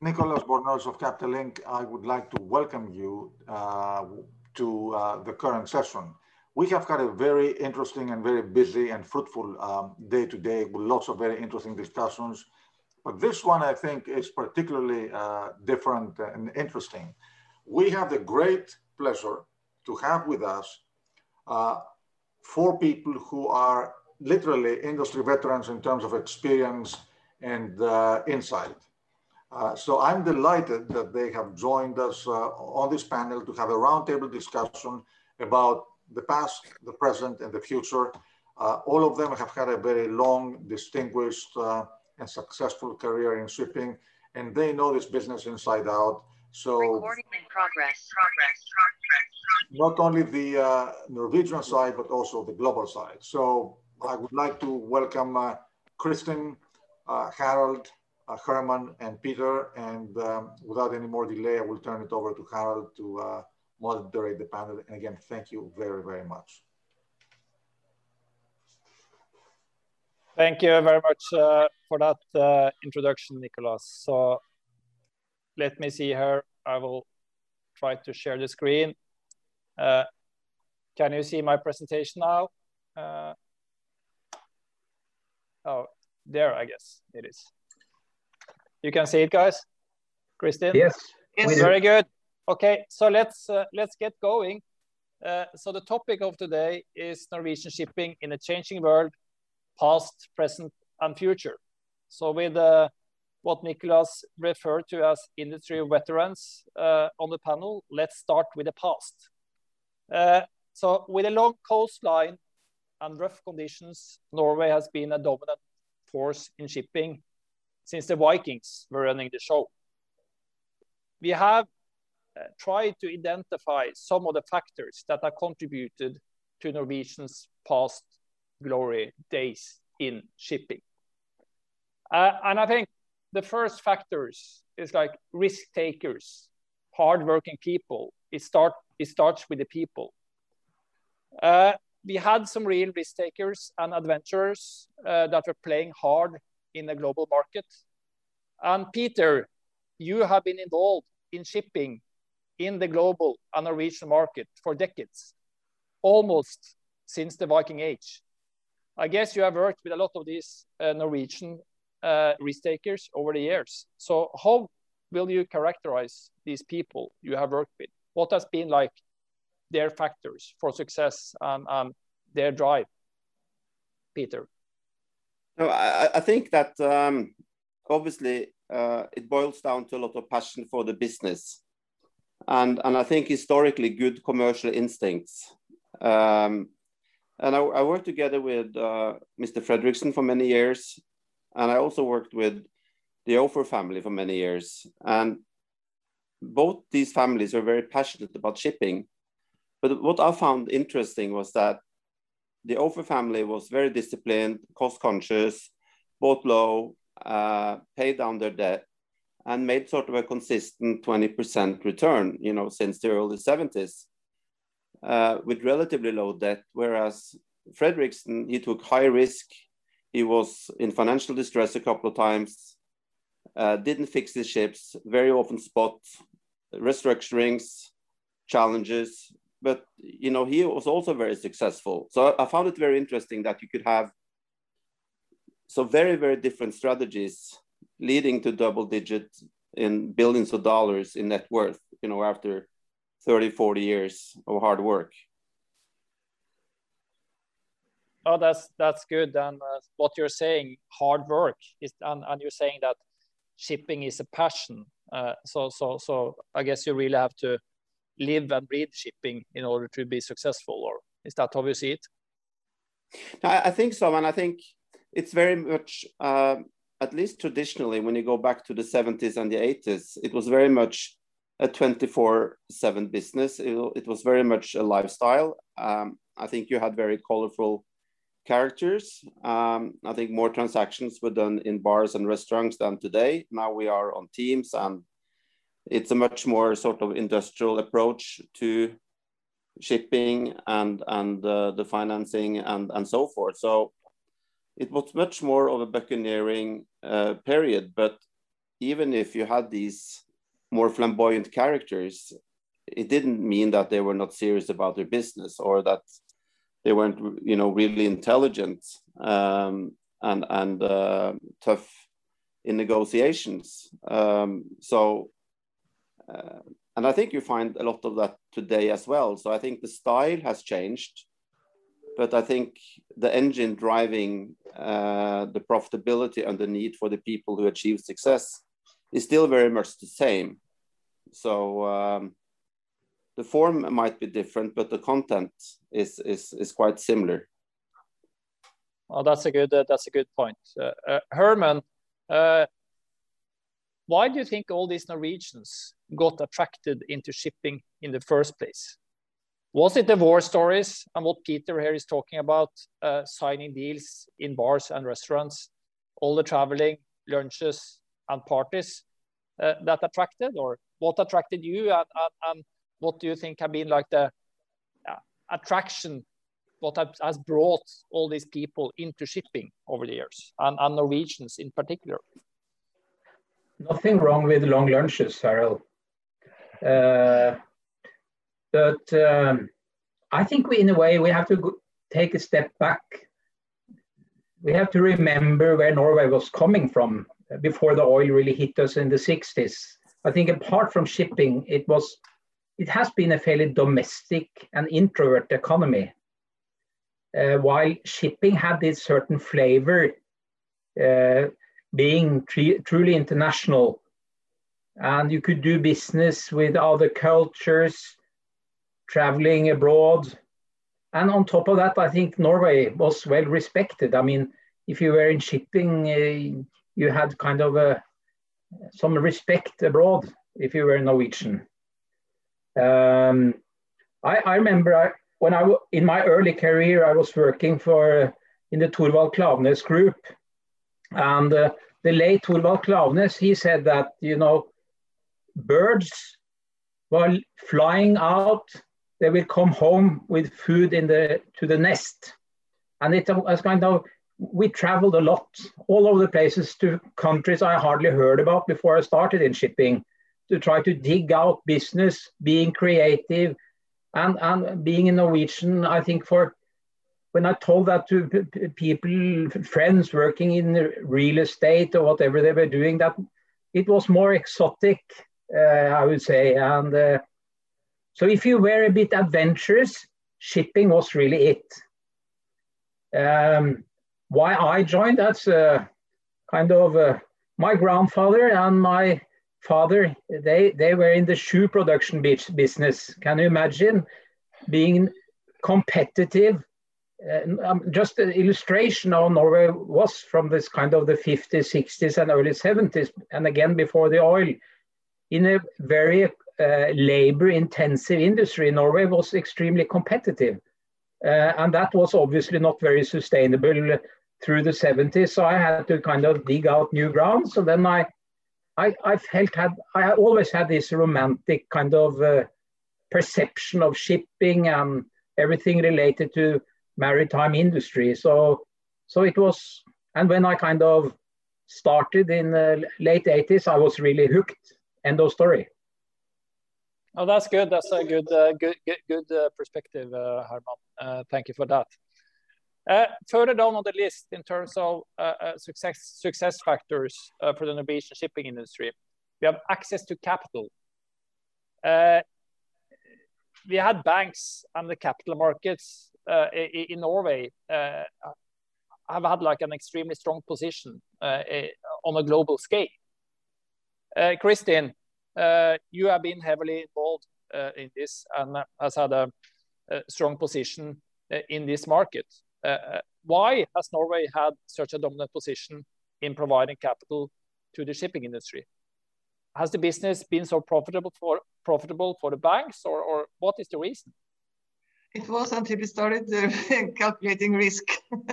Nicolas Bornozis of Capital Link. I would like to welcome you uh, to uh, the current session. We have had a very interesting and very busy and fruitful um, day today with lots of very interesting discussions. But this one, I think, is particularly uh, different and interesting. We have the great pleasure to have with us uh, four people who are literally industry veterans in terms of experience and uh, insight. Uh, so I'm delighted that they have joined us uh, on this panel to have a roundtable discussion about the past, the present, and the future. Uh, all of them have had a very long, distinguished, uh, and successful career in shipping, and they know this business inside out. So, recording in progress. progress, progress. Not only the uh, Norwegian side, but also the global side. So, I would like to welcome uh, Kristin, Harald, uh, Herman and Peter. And um, without any more delay, I will turn it over to Harald to uh, moderate the panel. And again, thank you very, very much. Thank you very much uh, for that uh, introduction, Nicolas. So let me see here. I will try to share the screen. Uh, can you see my presentation now? Uh, oh, there, I guess it is. You can see it, guys? Kristin? Yes. yes. Very good. Okay, so let's uh, let's get going. Uh, so the topic of today is Norwegian shipping in a changing world, past, present, and future. So with uh, what Nicolas referred to as industry veterans uh, on the panel, let's start with the past. Uh, so with a long coastline and rough conditions, Norway has been a dominant force in shipping since the Vikings were running the show. We have uh, tried to identify some of the factors that have contributed to Norwegian's past glory days in shipping. Uh, and I think the first factors is like risk takers, hardworking people. It start it starts with the people. Uh, we had some real risk takers and adventurers uh, that were playing hard in the global market. And Peter, you have been involved in shipping in the global and Norwegian market for decades, almost since the Viking Age. I guess you have worked with a lot of these uh, Norwegian uh, risk takers over the years. So how will you characterize these people you have worked with? What has been like their factors for success and, their drive? Peter. No, I, I think that um, obviously uh, it boils down to a lot of passion for the business, and and I think historically good commercial instincts. Um, and I, I, worked together with uh, Mr. Fredriksen for many years, and I also worked with the Ofer family for many years. And both these families are very passionate about shipping. But what I found interesting was that the Ofer family was very disciplined, cost conscious, bought low, uh, paid down their debt, and made sort of a consistent 20% return, you know, since the early 70s uh, with relatively low debt. Whereas Fredriksen, he took high risk. He was in financial distress a couple of times, uh, didn't fix his ships, very often spot restructurings, challenges, but you know he was also very successful. So I found it very interesting that you could have so very very different strategies leading to double digit in billions of dollars in net worth. You know after 30 40 years of hard work. Oh, that's that's good. And uh, what you're saying, hard work is, and, and you're saying that shipping is a passion. Uh, so so so I guess you really have to live and breathe shipping in order to be successful, or is that how you see it? I, I think so, and I think it's very much, uh, at least traditionally, when you go back to the 70s and the 80s, it was very much a 24/7 business. It, it, was very much a lifestyle. Um, I think you had very colorful characters. Um, I think more transactions were done in bars and restaurants than today. Now we are on Teams and it's a much more sort of industrial approach to shipping and and uh, the financing and and so forth. So it was much more of a buccaneering uh, period, but even if you had these more flamboyant characters, it didn't mean that they were not serious about their business or that they weren't, you know, really intelligent um, and and uh, tough in negotiations. Um, so, uh, and I think you find a lot of that today as well. So I think the style has changed, but I think the engine driving uh, the profitability and the need for the people who achieve success is still very much the same. So um, the form might be different, but the content is is is quite similar. Well, that's a good uh, that's a good point, uh, uh, Herman. Why do you think all these Norwegians got attracted into shipping in the first place? Was it the war stories and what Peter here is talking about, uh, signing deals in bars and restaurants, all the traveling, lunches and parties uh, that attracted, or what attracted you, and, and, and, what do you think have been like the uh, attraction, what has brought all these people into shipping over the years, and, and Norwegians in particular? Nothing wrong with long lunches, Harald. Uh, but um, I think we, in a way, we have to take a step back. We have to remember where Norway was coming from before the oil really hit us in the 60s. I think apart from shipping, it was it has been a fairly domestic and introvert economy. Uh, while shipping had this certain flavor, uh, being truly international, and you could do business with other cultures, traveling abroad. And on top of that, I think Norway was well respected. I mean, if you were in shipping, uh, you had kind of a, some respect abroad if you were Norwegian. Um, I, I, remember I, when I in my early career, I was working for in the Thorvald Klaveness group, and uh, the late Thorvald Klaveness, he said that you know, birds while flying out, they will come home with food in the to the nest, and it was kind of we traveled a lot all over the places to countries I hardly heard about before I started in shipping to try to dig out business, being creative, and, and being a Norwegian. I think for when I told that to people, friends working in real estate or whatever they were doing, that it was more exotic, uh, I would say. And uh, so if you were a bit adventurous, shipping was really it. Um, why I joined, that's uh, kind of uh, my grandfather and my father, they, they were in the shoe production business. Can you imagine being competitive? Uh, um, just an illustration of Norway was from this kind of the 50s, 60s, and early 70s, and again before the oil, in a very uh, labor intensive industry. Norway was extremely competitive. Uh, and that was obviously not very sustainable through the 70s. So I had to kind of dig out new ground. So then I, I, I felt had I always had this romantic kind of uh, perception of shipping and everything related to maritime industry. So, so it was, and when I kind of started in the late 80s, I was really hooked. End of story. Oh, that's good. That's a good, uh, good, good, good uh, perspective, uh, Herman. Uh, thank you for that. Uh, further down on the list, in terms of uh, success success factors for the Norwegian shipping industry, we have access to capital. we had banks and the capital markets Uh, in Norway uh, have had like an extremely strong position uh, on a global scale. Kristin, you have been heavily involved in this and has had a, strong position in this market. Uh, uh, why has Norway had such a dominant position in providing capital to the shipping industry? Has the business been so profitable for profitable for the banks, or, or what is the reason? It was until we started uh, calculating risk. but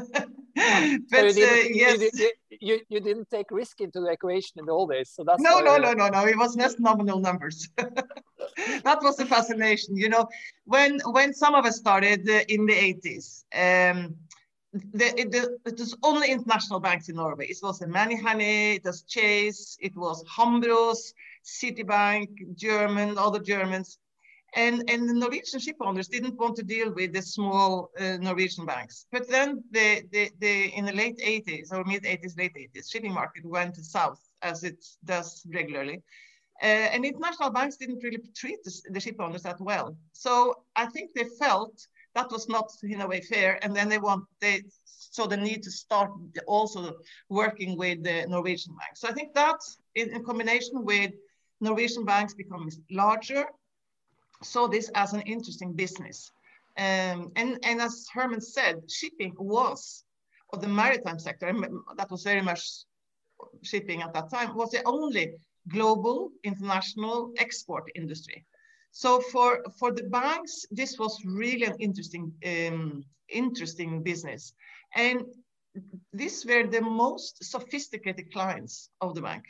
so you, didn't, uh, yes. You, you, you, didn't take risk into the equation in the old days, so that's no, no, no, no, no. It was just nominal numbers. that was the fascination. You know, when when some of us started uh, in the 80s, um, the, it, the, it was only international banks in Norway. It was Manny it was Chase, it was Hambros, Citibank, German, other Germans. And, and the Norwegian ship owners didn't want to deal with the small uh, Norwegian banks. But then the, the, the, in the late 80s or mid 80s, late 80s, shipping market went south as it does regularly. Uh, and international banks didn't really treat the, the ship owners that well. So I think they felt that was not in a way fair. And then they want, they saw the need to start also working with the Norwegian banks. So I think that in, in combination with Norwegian banks becoming larger, saw this as an interesting business. Um, and, and as Herman said, shipping was, or the maritime sector, that was very much shipping at that time, was the only global international export industry. So for, for the banks, this was really an interesting, um, interesting business. And these were the most sophisticated clients of the bank.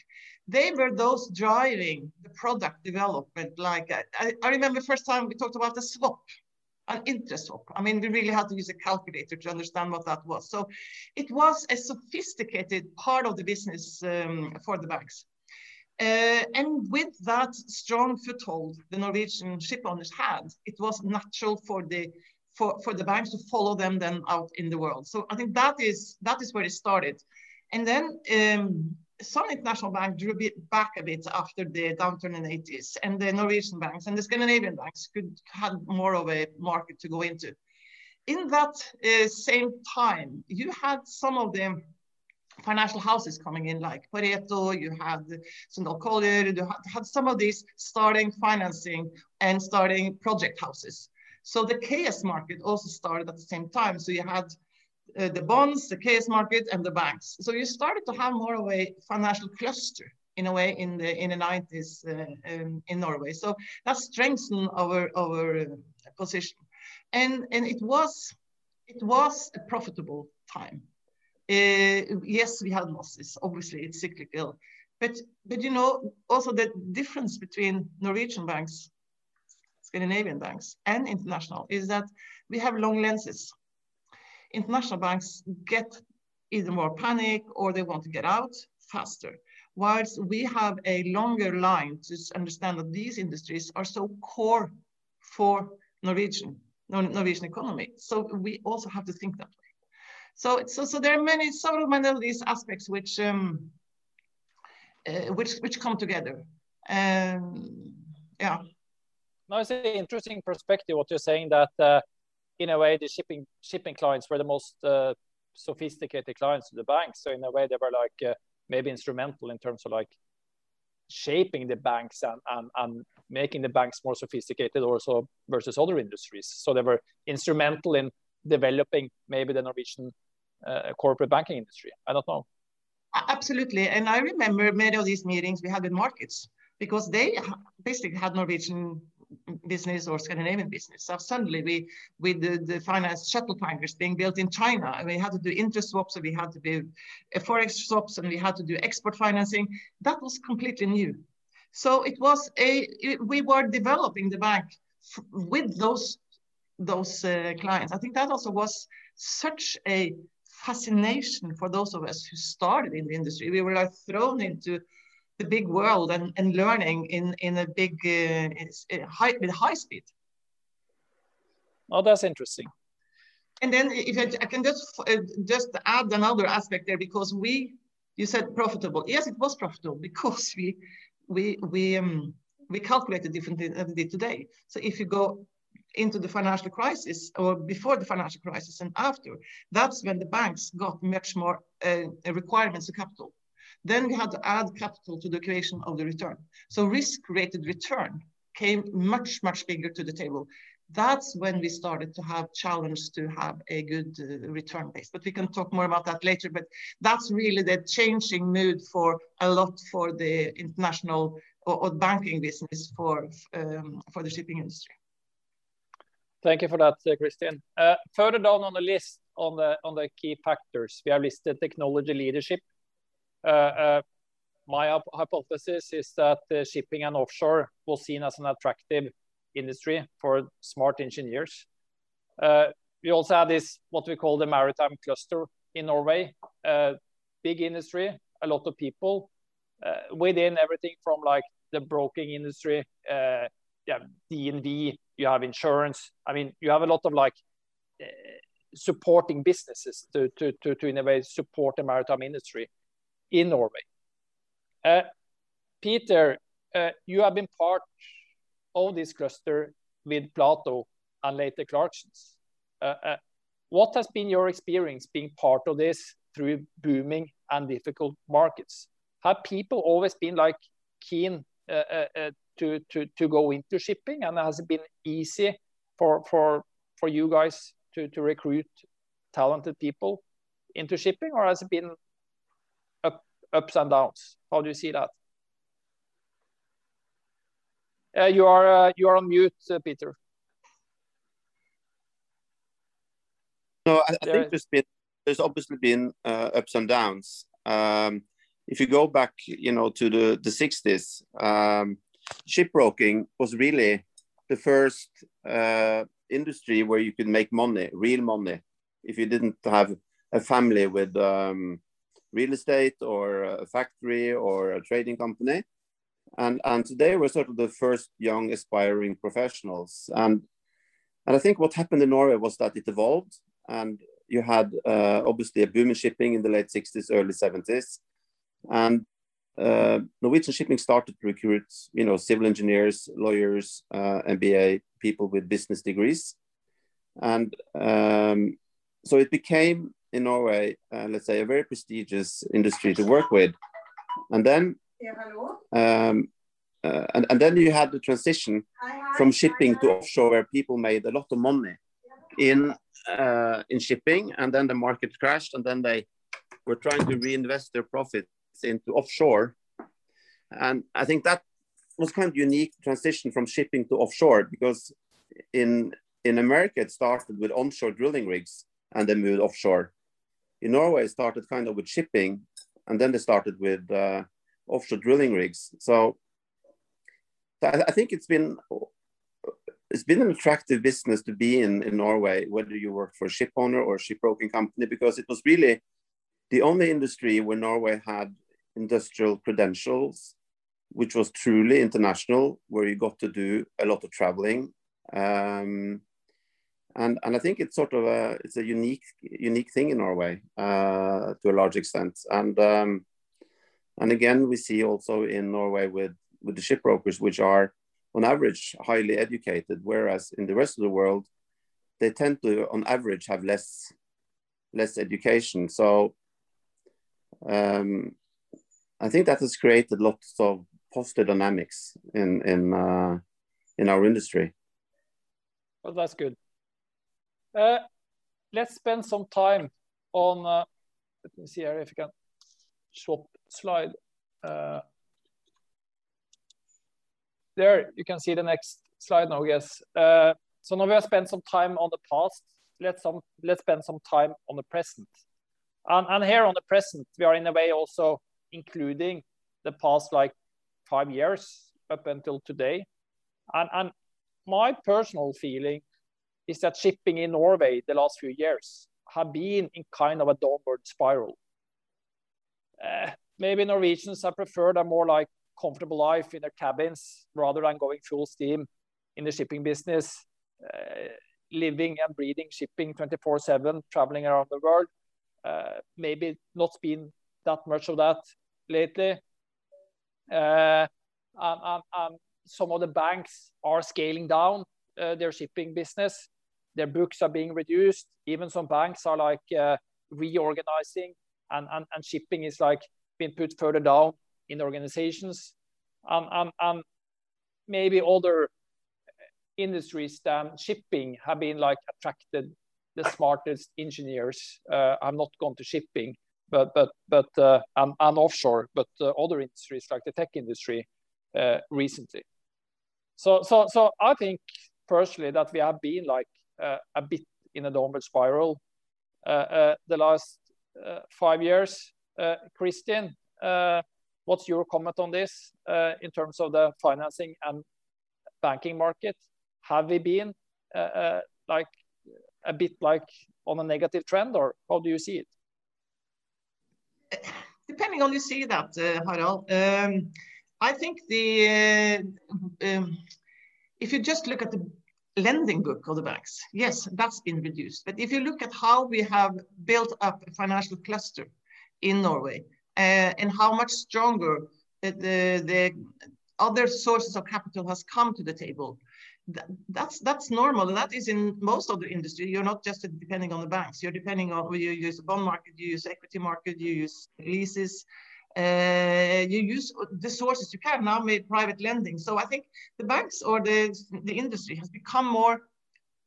They were those driving the product development. Like I, I remember first time we talked about the swap, an interest swap. I mean, we really had to use a calculator to understand what that was. So it was a sophisticated part of the business um, for the banks. Uh, and with that strong foothold the Norwegian ship owners had, it was natural for the for, for the banks to follow them then out in the world. So I think that is that is where it started. And then um, some international banks drew back a bit after the downturn in the 80s, and the Norwegian banks and the Scandinavian banks could had more of a market to go into. In that uh, same time, you had some of the financial houses coming in like Pareto, you had Sundal Collier, you had some of these starting financing and starting project houses. So the KS market also started at the same time. So you had uh, the bonds, the KS market, and the banks. So you started to have more of a financial cluster in a way in the in the 90s uh, um, in Norway. So that strengthened our our uh, position, and and it was it was a profitable time. Uh, yes, we had losses. Obviously, it's cyclical, but but you know also the difference between Norwegian banks, Scandinavian banks, and international is that we have long lenses. International banks get either more panic or they want to get out faster. Whilst we have a longer line to understand that these industries are so core for Norwegian, Norwegian economy. So we also have to think that way. So, so, so there are many, several many of these aspects which, um, uh, which, which come together. Um, yeah. No, it's an interesting perspective. What you're saying that, uh, in a way, the shipping shipping clients were the most uh, sophisticated clients of the banks. So in a way, they were like uh, maybe instrumental in terms of like shaping the banks and, and, and making the banks more sophisticated also versus other industries. So they were instrumental in developing maybe the Norwegian uh, corporate banking industry. I don't know. Absolutely. And I remember many of these meetings we had with markets because they basically had Norwegian business or Scandinavian business. So suddenly we, with the, the finance shuttle tankers being built in China, we had to do interest swaps, and we had to do forex swaps, and we had to do export financing. That was completely new. So it was a, we were developing the bank with those, those uh, clients. I think that also was such a fascination for those of us who started in the industry. We were like thrown into the big world and, and learning in, in a big, uh, high, with high speed. Oh, that's interesting. And then if I, I can just uh, just add another aspect there because we, you said profitable. Yes, it was profitable because we we we um, we calculated differently than we did today. So if you go into the financial crisis or before the financial crisis and after, that's when the banks got much more uh, requirements of capital. Then we had to add capital to the equation of the return. So risk-rated return came much, much bigger to the table. That's when we started to have challenge to have a good uh, return base. But we can talk more about that later. But that's really the changing mood for a lot for the international or, or banking business for, um, for the shipping industry. Thank you for that, uh, Kristin. Uh, further down on the list on the on the key factors, we have listed technology leadership. Uh, my hypothesis is that shipping and offshore was seen as an attractive industry for smart engineers. we also have this what we call the maritime cluster in Norway. Uh, big industry, a lot of people uh, within everything from like the broking industry, uh, yeah, DNV, you have insurance. I mean, you have a lot of like uh, supporting businesses to in a way support the maritime industry in Norway. Uh, Peter, uh, you have been part of this cluster with Platou and later Clarksons. Uh, uh, what has been your experience being part of this through booming and difficult markets? Have people always been like keen uh, uh, to, to, to go into shipping and has it been easy for, for, for you guys to, to recruit talented people into shipping or has it been ups and downs? How do you see that? Uh, you are uh, you are on mute, uh, Peter. No, I, I think there's been there's obviously been uh, ups and downs. Um, if you go back, you know, to the the 60s, um, shipbroking was really the first uh, industry where you could make money, real money, if you didn't have a family with um, real estate or a factory or a trading company. And, and today we're sort of the first young aspiring professionals. And, and I think what happened in Norway was that it evolved and you had uh, obviously a boom in shipping in the late 60s, early 70s. And uh, Norwegian shipping started to recruit, you know, civil engineers, lawyers, uh, MBA people with business degrees, and um, so it became in Norway, uh, let's say, a very prestigious industry to work with. And then, um, uh, and, and then you had the transition from shipping to offshore, where people made a lot of money in uh, in shipping, and then the market crashed, and then they were trying to reinvest their profits into offshore. And I think that was kind of unique transition from shipping to offshore because in in America it started with onshore drilling rigs and then moved offshore. In Norway, it started kind of with shipping and then they started with uh, offshore drilling rigs. So, so I, I, think it's been it's been an attractive business to be in in Norway, whether you work for a ship owner or a shipbroking company, because it was really the only industry where Norway had industrial credentials, which was truly international, where you got to do a lot of traveling. Um, and, and I think it's sort of a it's a unique unique thing in Norway uh, to a large extent. And um, and again, we see also in Norway with with the shipbrokers, which are on average highly educated, whereas in the rest of the world, they tend to on average have less less education. So um, I think that has created lots of positive dynamics in in uh, in our industry. Well, that's good. Uh, let's spend some time on. Uh, let me see here if you can swap slide. Uh, there, you can see the next slide now. Yes. So now we have spent some time on the past. Let's some let's spend some time on the present. And, and here on the present, we are in a way also including the past like five years up until today. And, and my personal feeling is that shipping in Norway the last few years have been in kind of a downward spiral. Uh, maybe Norwegians have preferred a more like comfortable life in their cabins rather than going full steam in the shipping business, uh, living and breathing shipping 24 7, traveling around the world. Uh, maybe not been that much of that lately. And, and, and, some of the banks are scaling down their shipping business. Their books are being reduced. Even some banks are like uh, reorganizing, and, and, and shipping is like being put further down in organizations. And, and, and maybe other industries than shipping have been like attracted the smartest engineers. Uh, I'm not gone to shipping, but but but uh, and, and offshore, but uh, other industries like the tech industry uh, recently. So so so I think personally that we have been like a bit in a downward spiral uh, the last five years. Kristin, what's your comment on this in terms of the financing and banking market? Have we been like a bit like on a negative trend, or how do you see it? Depending on you see that, uh, Harald. Um, I think the uh, um, if you just look at the lending book of the banks, yes, that's been reduced. But if you look at how we have built up a financial cluster in Norway uh, and how much stronger the, the other sources of capital has come to the table, that's that's normal. That is in most of the industry. You're not just depending on the banks. You're depending on you use the bond market, you use equity market, you use leases, you use the sources you can now made private lending. So I think the banks or the, the industry has become more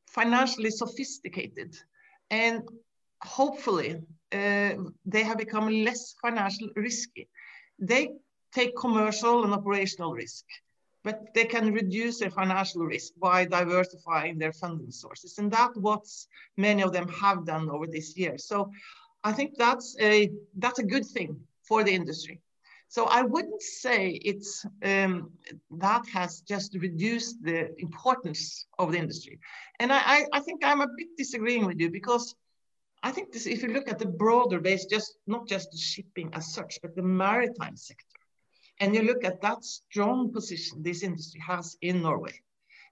financially sophisticated and hopefully uh, they have become less financially risky. They take commercial and operational risk, but they can reduce their financial risk by diversifying their funding sources. And that's what many of them have done over this year. So I think that's a, that's a good thing for the industry. So I wouldn't say it's um, that has just reduced the importance of the industry. And I, I, think I'm a bit disagreeing with you because I think this, if you look at the broader base, just not just shipping as such, but the maritime sector, and you look at that strong position this industry has in Norway,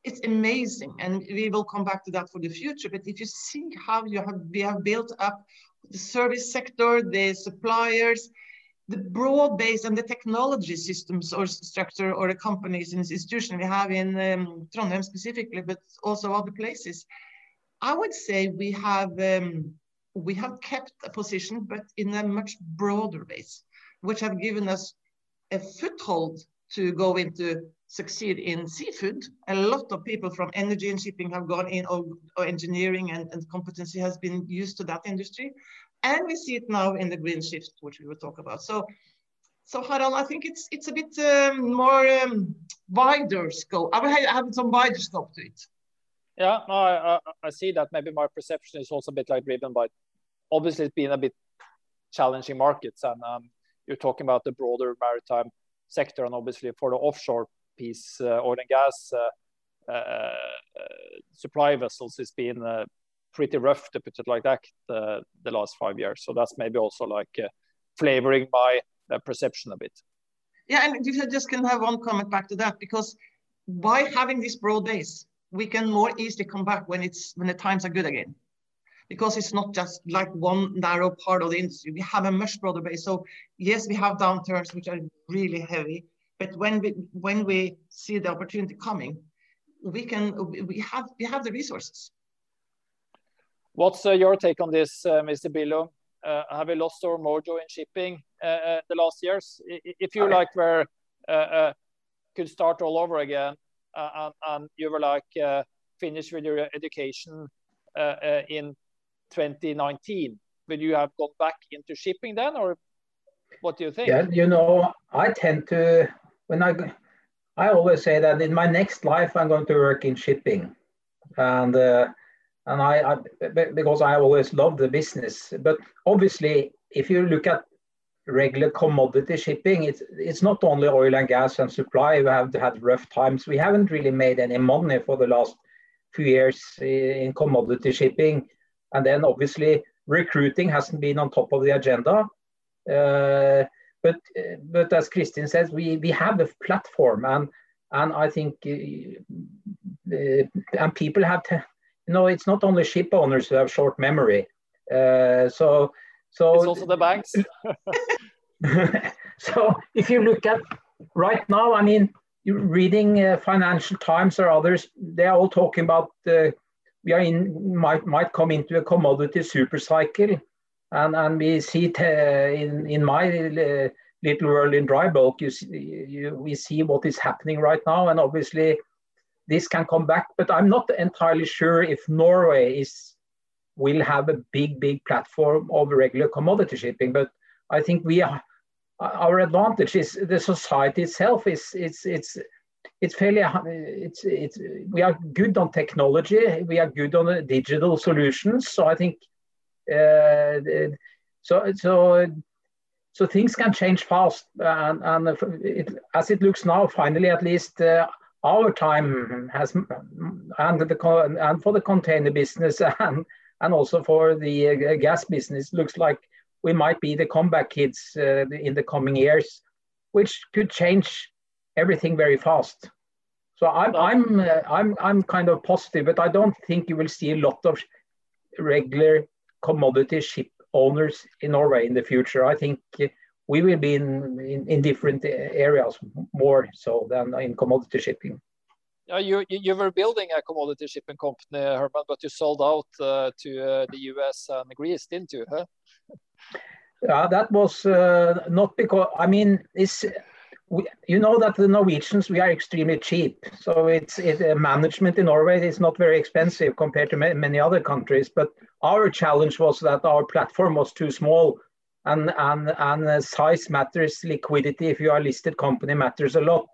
it's amazing. And we will come back to that for the future. But if you see how you have we have built up the service sector, the suppliers, the broad base and the technology systems or structure or the companies and institutions we have in um, Trondheim specifically, but also other places, I would say we have um, we have kept a position, but in a much broader base, which have given us a foothold to go into succeed in seafood. A lot of people from energy and shipping have gone in, or, or engineering and, and competency has been used to that industry. And we see it now in the green shift, which we will talk about. So, so Harald, I think it's it's a bit um, more um, wider scope. I will have some wider scope to it. Yeah, no, I, I see that. Maybe my perception is also a bit like driven by, obviously, it's been a bit challenging markets, and um, you're talking about the broader maritime sector, and obviously for the offshore piece, uh, oil and gas uh, uh, supply vessels has been uh, pretty rough to put it like that the, the last five years. So that's maybe also like uh, flavoring my uh, perception a bit. Yeah, and if I just can have one comment back to that, because by having this broad base, we can more easily come back when it's when the times are good again. Because it's not just like one narrow part of the industry. We have a much broader base. So yes, we have downturns which are really heavy, but when we when we see the opportunity coming, we can we have we have the resources. What's uh, your take on this, uh, Mr. Billung? Uh, have you lost our mojo in shipping the last years? If you like were could start all over again, and, and, you were like finished with your education in 2019, would you have gone back into shipping then, or what do you think? Yeah, you know, I tend to when I I always say that in my next life I'm going to work in shipping, and uh, and I, I, because I always loved the business. But obviously, if you look at regular commodity shipping, it's it's not only oil and gas and supply who have had rough times. We haven't really made any money for the last few years in commodity shipping, and then obviously recruiting hasn't been on top of the agenda. Uh, but but as Kristin says, we we have a platform, and and I think uh, and people have you know, it's not only ship owners who have short memory. Uh, so, so it's also the banks. so, if you look at right now, I mean, reading uh, Financial Times or others, they're all talking about uh, we are in might might come into a commodity super cycle, and and we see it uh, in in my uh, little world in dry bulk. You, see, you we see what is happening right now, and obviously this can come back, but I'm not entirely sure if Norway is will have a big, big platform of regular commodity shipping. But I think we are, our advantage is the society itself is it's it's it's fairly it's it's we are good on technology, we are good on digital solutions. So I think uh, so so so things can change fast, and, and it, as it looks now, finally at least. Uh, our time has and the and for the container business and and also for the uh, gas business looks like we might be the comeback kids uh, in the coming years, which could change everything very fast. So I'm I'm uh, I'm I'm kind of positive, but I don't think you will see a lot of regular commodity ship owners in Norway in the future. I think we will be in, in, in different areas more so than in commodity shipping. Yeah, you you were building a commodity shipping company, Herman, but you sold out uh, to uh, the US and Greece, didn't you? Huh? Yeah, that was uh, not because I mean it's we, you know that the Norwegians we are extremely cheap, so it's it, uh, management in Norway is not very expensive compared to ma many other countries. But our challenge was that our platform was too small, and and and uh, size matters, liquidity if you are a listed company matters a lot.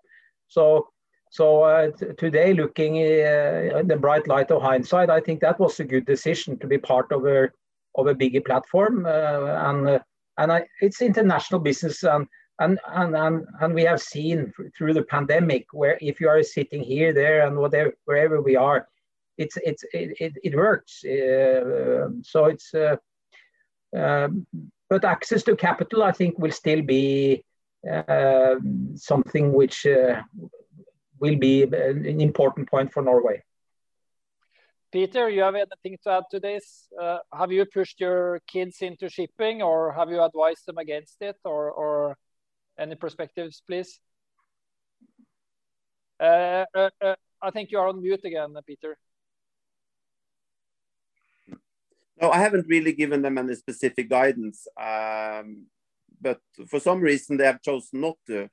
So so uh, today, looking uh, in the bright light of hindsight, I think that was a good decision to be part of a of a bigger platform, uh, and uh, and I, it's international business, and, and and and and we have seen through the pandemic where if you are sitting here, there, and whatever wherever we are, it's it's it it, it works. Uh, so it's. Um, but access to capital, I think, will still be uh, something which uh, will be an important point for Norway. Peter, you have anything to add to this? Uh, have you pushed your kids into shipping or have you advised them against it or, or any perspectives, please? Uh, uh, uh I think you are on mute again, Peter. No, I haven't really given them any specific guidance, um, but for some reason they have chosen not to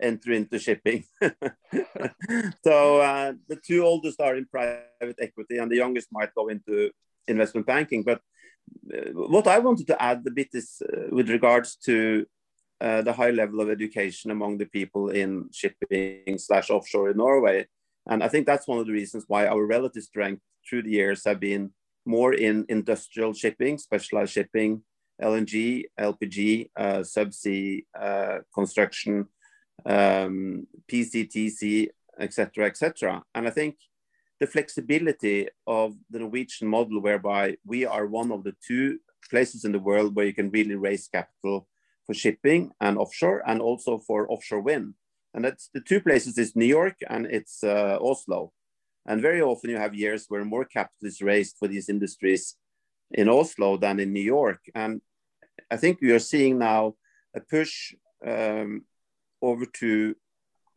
enter into shipping. so uh, the two oldest are in private equity, and the youngest might go into investment banking. But uh, what I wanted to add a bit is uh, with regards to uh, the high level of education among the people in shipping slash offshore in Norway. And I think that's one of the reasons why our relative strength through the years have been more in industrial shipping, specialized shipping, LNG, LPG, uh, subsea uh, construction, um, PCTC, etc., etc. And I think the flexibility of the Norwegian model, whereby we are one of the two places in the world where you can really raise capital for shipping and offshore, and also for offshore wind. And that's the two places is New York and it's uh, Oslo. And very often you have years where more capital is raised for these industries in Oslo than in New York. And I think we are seeing now a push um, over to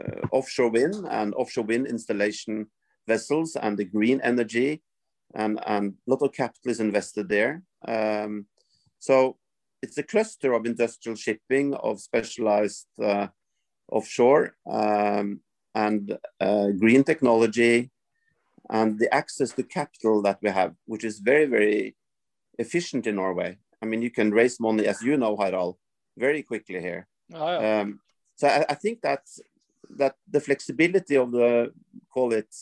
uh, offshore wind and offshore wind installation vessels and the green energy and, and a lot of capital is invested there. Um, so it's a cluster of industrial shipping, of specialized uh, offshore um, and uh, green technology and the access to capital that we have, which is very, very efficient in Norway. I mean, you can raise money, as you know, Harald, very quickly here. Oh, yeah. um, so I, I think that that the flexibility of the call it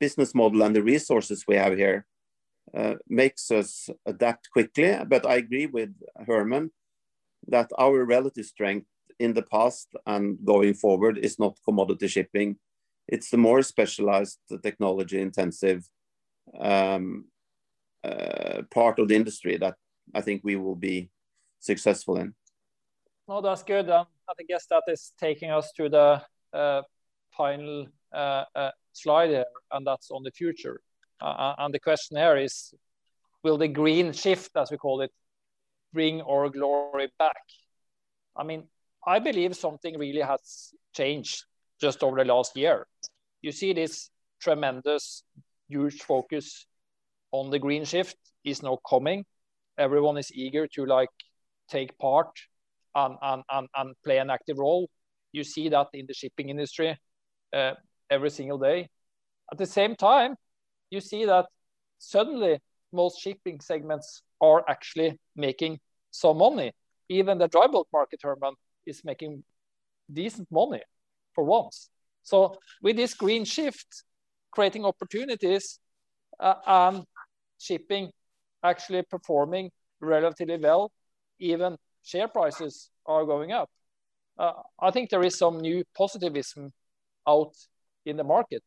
business model and the resources we have here uh, makes us adapt quickly. But I agree with Herman that our relative strength in the past and going forward is not commodity shipping. It's the more specialized, the technology intensive um, uh, part of the industry that I think we will be successful in. No, that's good. Um, I guess that is taking us to the uh, final uh, uh, slide here, and that's on the future. and the question here is, will the green shift, as we call it, bring our glory back? I mean, I believe something really has changed just over the last year. You see this tremendous, huge focus on the green shift is now coming. Everyone is eager to like take part and, and, and, and play an active role. You see that in the shipping industry uh, every single day. At the same time, you see that suddenly most shipping segments are actually making some money. Even the dry bulk market, Herman, is making decent money for once. So with this green shift, creating opportunities uh, and shipping actually performing relatively well, even share prices are going up. Uh, I think there is some new positivism out in the market.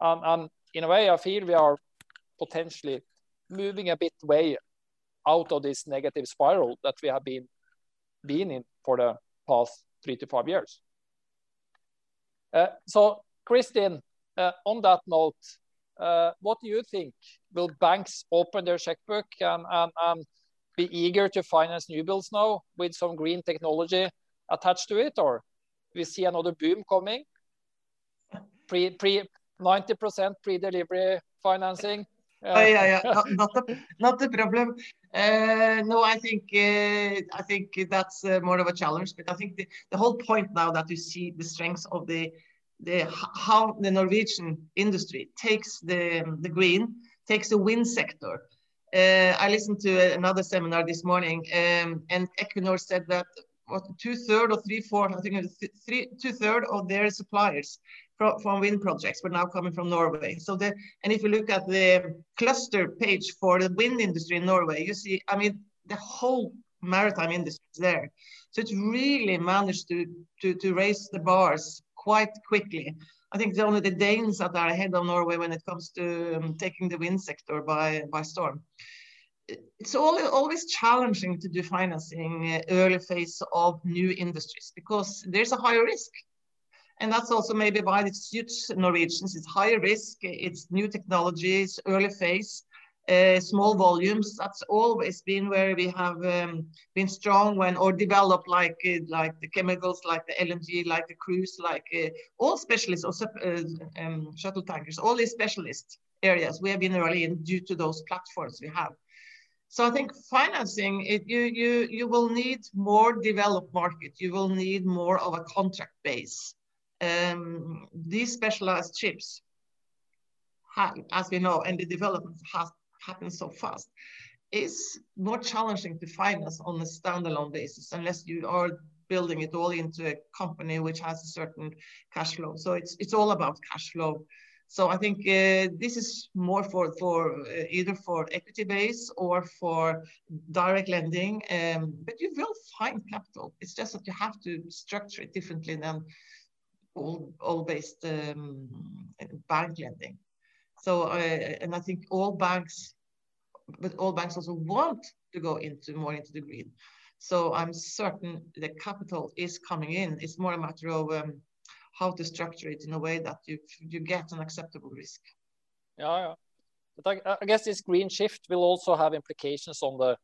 Um, and in a way, I feel we are potentially moving a bit way out of this negative spiral that we have been been in for the past three to five years. Uh, so, Kristin, uh, on that note, uh, what do you think? Will banks open their checkbook and, be eager to finance new builds now with some green technology attached to it, or we see another boom coming? Pre 90% pre-delivery financing. Oh, yeah, yeah, not, not the not the problem. Uh, no, I think uh, I think that's uh, more of a challenge. But I think the, the whole point now that you see the strengths of the the how the Norwegian industry takes the the green, takes the wind sector. Uh, I listened to another seminar this morning, um, and Equinor said that what two third or three fourth, I think th three two third of their suppliers from, wind projects were now coming from Norway. So the and if you look at the cluster page for the wind industry in Norway, you see, I mean, the whole maritime industry is there. So it's really managed to to to raise the bars quite quickly. I think it's only the Danes that are ahead of Norway when it comes to um, taking the wind sector by by storm. It's always, always challenging to do financing uh, early phase of new industries because there's a higher risk. And that's also maybe why it suits Norwegians. It's higher risk, it's new technologies, early phase, uh, small volumes. That's always been where we have um, been strong when or developed like uh, like the chemicals, like the LNG, like the cruise, like uh, all specialists, also uh, um, shuttle tankers, all these specialist areas we have been early in due to those platforms we have. So I think financing, it, you, you, you will need more developed market. You will need more of a contract base. Um, these specialized chips, as we know, and the development has happened so fast, is more challenging to finance on a standalone basis unless you are building it all into a company which has a certain cash flow. So it's it's all about cash flow so I think uh, this is more for, for uh, either for equity base or for direct lending, um, but you will find capital. It's just that you have to structure it differently than all, all based um, bank lending. So, uh, and I think all banks, but all banks also want to go into more into the green. So I'm certain the capital is coming in. It's more a matter of um, how to structure it in a way that you you get an acceptable risk. Yeah, yeah. But I, I guess this green shift will also have implications on the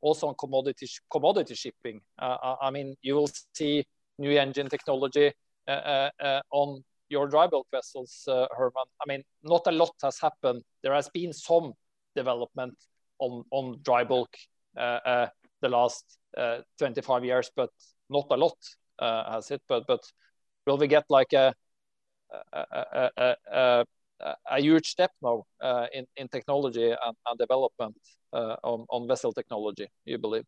also on commodity commodity shipping. Uh, I mean, you will see new engine technology on your dry bulk vessels, uh, Herman. I mean, not a lot has happened. There has been some development on on dry bulk uh, the last 25 years, but not a lot has it. But but will we get like a a, a, a, a huge step now uh, in, in technology and, and development uh, on, on vessel technology, you believe?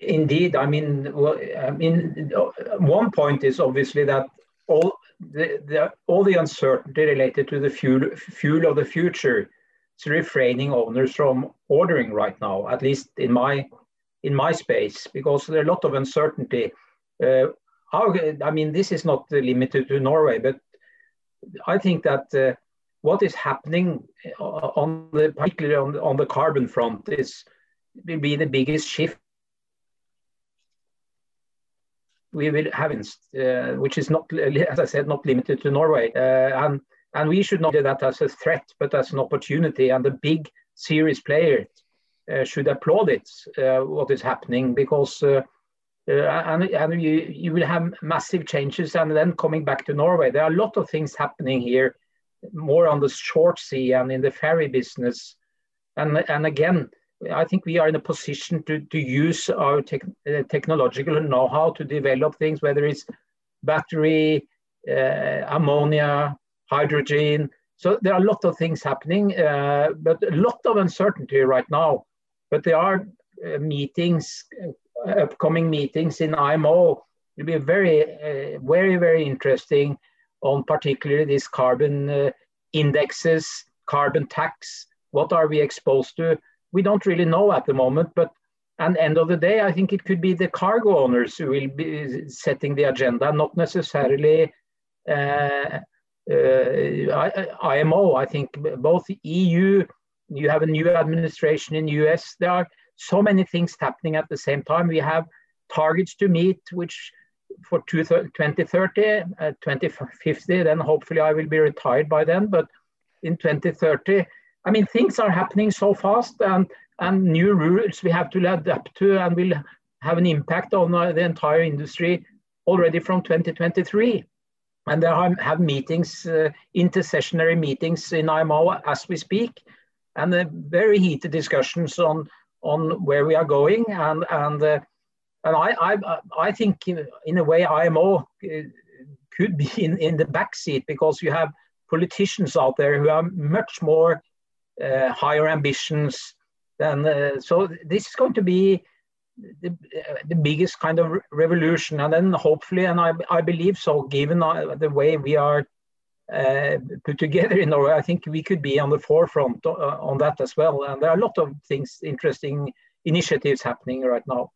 Indeed. I mean, well, I mean, one point is obviously that all the, the all the uncertainty related to the fuel fuel of the future is refraining owners from ordering right now. At least in my in my space, because there are a lot of uncertainty. Uh, how, I mean, this is not limited to Norway, but I think that uh, what is happening uh, on the particularly on the, on the carbon front is will be the biggest shift we will have, uh, which is not, as I said, not limited to Norway, uh, and and we should not do that as a threat, but as an opportunity. And the big serious players uh, should applaud it, uh, what is happening, because and, and you, you will have massive changes. And then coming back to Norway, there are a lot of things happening here, more on the short sea and in the ferry business. And, and again, I think we are in a position to, to use our te uh, technological know-how to develop things, whether it's battery, uh, ammonia, hydrogen. So there are a lot of things happening, uh, but a lot of uncertainty right now. But there are uh, meetings upcoming meetings in IMO It will be very, uh, very, very interesting on particularly these carbon uh, indexes, carbon tax. What are we exposed to? We don't really know at the moment, but and end of the day, I think it could be the cargo owners who will be setting the agenda, not necessarily uh, IMO. I think both EU, you have a new administration in US. There are so many things happening at the same time. We have targets to meet, which for 2030, uh, 2050, then hopefully I will be retired by then. But in 2030, I mean, things are happening so fast and, and new rules we have to adapt to and will have an impact on uh, the entire industry already from 2023. And there are, have meetings, uh, intersessionary meetings in IMO as we speak, and uh, very heated discussions on, on where we are going and, and uh, and I, I, I think in, in a way IMO uh, could be in, in the backseat because you have politicians out there who are much more uh, higher ambitions And uh, so this is going to be the, uh, the biggest kind of revolution and then hopefully and I, I believe so given uh, the way we are uh, put together in Norway I think we could be on the forefront on that as well and there are a lot of things interesting initiatives happening right now.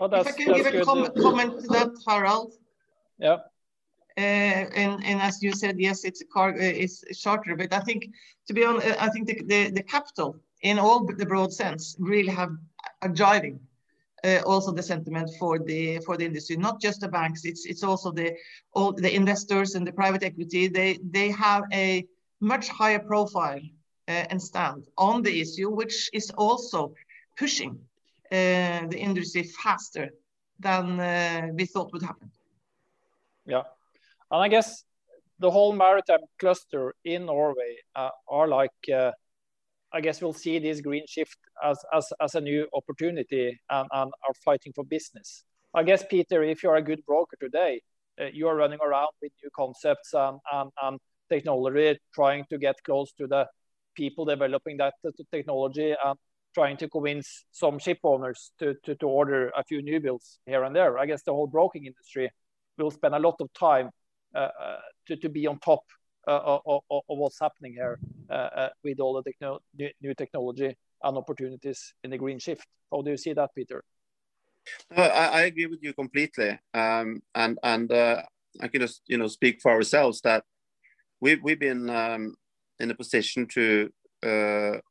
Oh, if I can give a com comment to that, Harald. Yeah. Uh, and, and as you said, yes, it's car, uh, it's shorter, but I think, to be honest, I think the, the, the capital in all the broad sense really have a driving uh, also the sentiment for the for the industry, not just the banks. It's it's also the all the investors and the private equity. They they have a much higher profile uh, and stand on the issue, which is also pushing uh, the industry faster than uh, we thought would happen. Yeah, and I guess the whole maritime cluster in Norway uh, are like, uh, I guess we'll see this green shift as, as, as a new opportunity and, and are fighting for business. I guess, Peter, if you're a good broker today, uh, you are running around with new concepts and, and, and technology, trying to get close to the people developing that technology and trying to convince some ship owners to, to, to order a few new builds here and there. I guess the whole broking industry will spend a lot of time to, to be on top uh, of, of, what's happening here uh, uh, with all the techno new technology and opportunities in the green shift. How do you see that, Peter? I, I, agree with you completely, um, and and uh, I can just you know speak for ourselves that we've we've been um, in a position to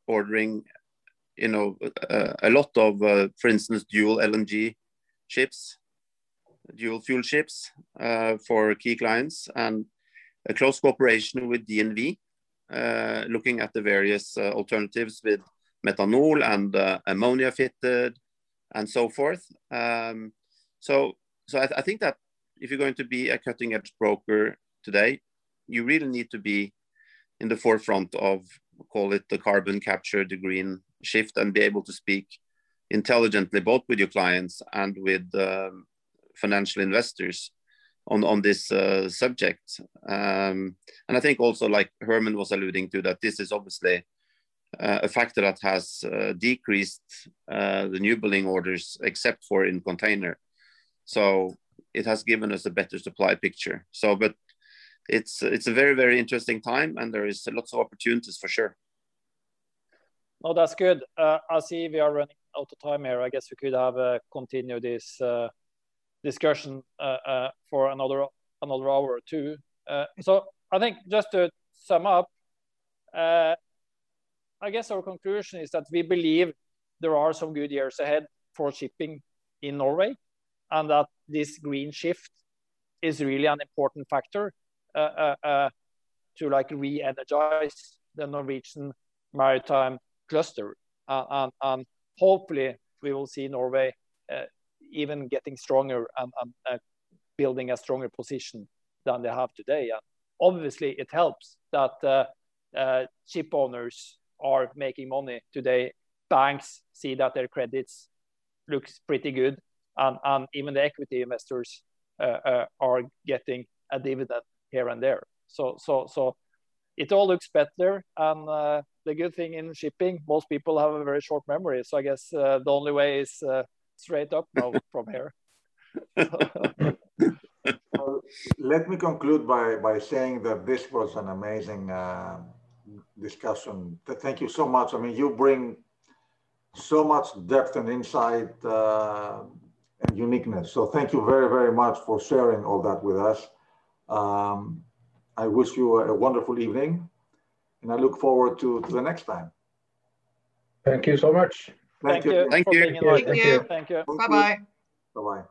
ordering you know, uh, a lot of, uh, for instance, dual LNG ships, dual fuel ships uh, for key clients, and a close cooperation with DNV, uh, looking at the various uh, alternatives with methanol and ammonia fitted, and so forth. Um, so, so I, th I think that if you're going to be a cutting edge broker today, you really need to be in the forefront of call it the carbon capture, the green shift and be able to speak intelligently both with your clients and with um, financial investors on on this uh, subject. Um, and I think also, like Herman was alluding to, that this is obviously uh, a factor that has uh, decreased uh, the new building orders, except for in container. So it has given us a better supply picture. So, but it's it's a very very interesting time, and there is lots of opportunities for sure. No, that's good. Uh, I see we are running out of time here. I guess we could have uh, continued this discussion uh, uh, for another another hour or two. Uh, so I think just to sum up, I guess our conclusion is that we believe there are some good years ahead for shipping in Norway, and that this green shift is really an important factor to like re-energize the Norwegian maritime cluster. Uh, and, and, hopefully we will see Norway uh, even getting stronger and, and uh, building a stronger position than they have today. And obviously it helps that uh, uh, ship owners are making money today. Banks see that their credits looks pretty good and, and even the equity investors uh, are getting a dividend here and there. So, so, so it all looks better and the good thing in shipping, most people have a very short memory. So I guess uh, the only way is uh, straight up now from here. well, let me conclude by, by saying that this was an amazing uh, discussion. Thank you so much. I mean, you bring so much depth and insight uh, and uniqueness. So thank you very, very much for sharing all that with us. Um, I wish you a, wonderful evening and I look forward to, to the next time. Thank you so much. Thank, Thank you. Thank you. Thank you. Thank you. Bye-bye. Bye-bye.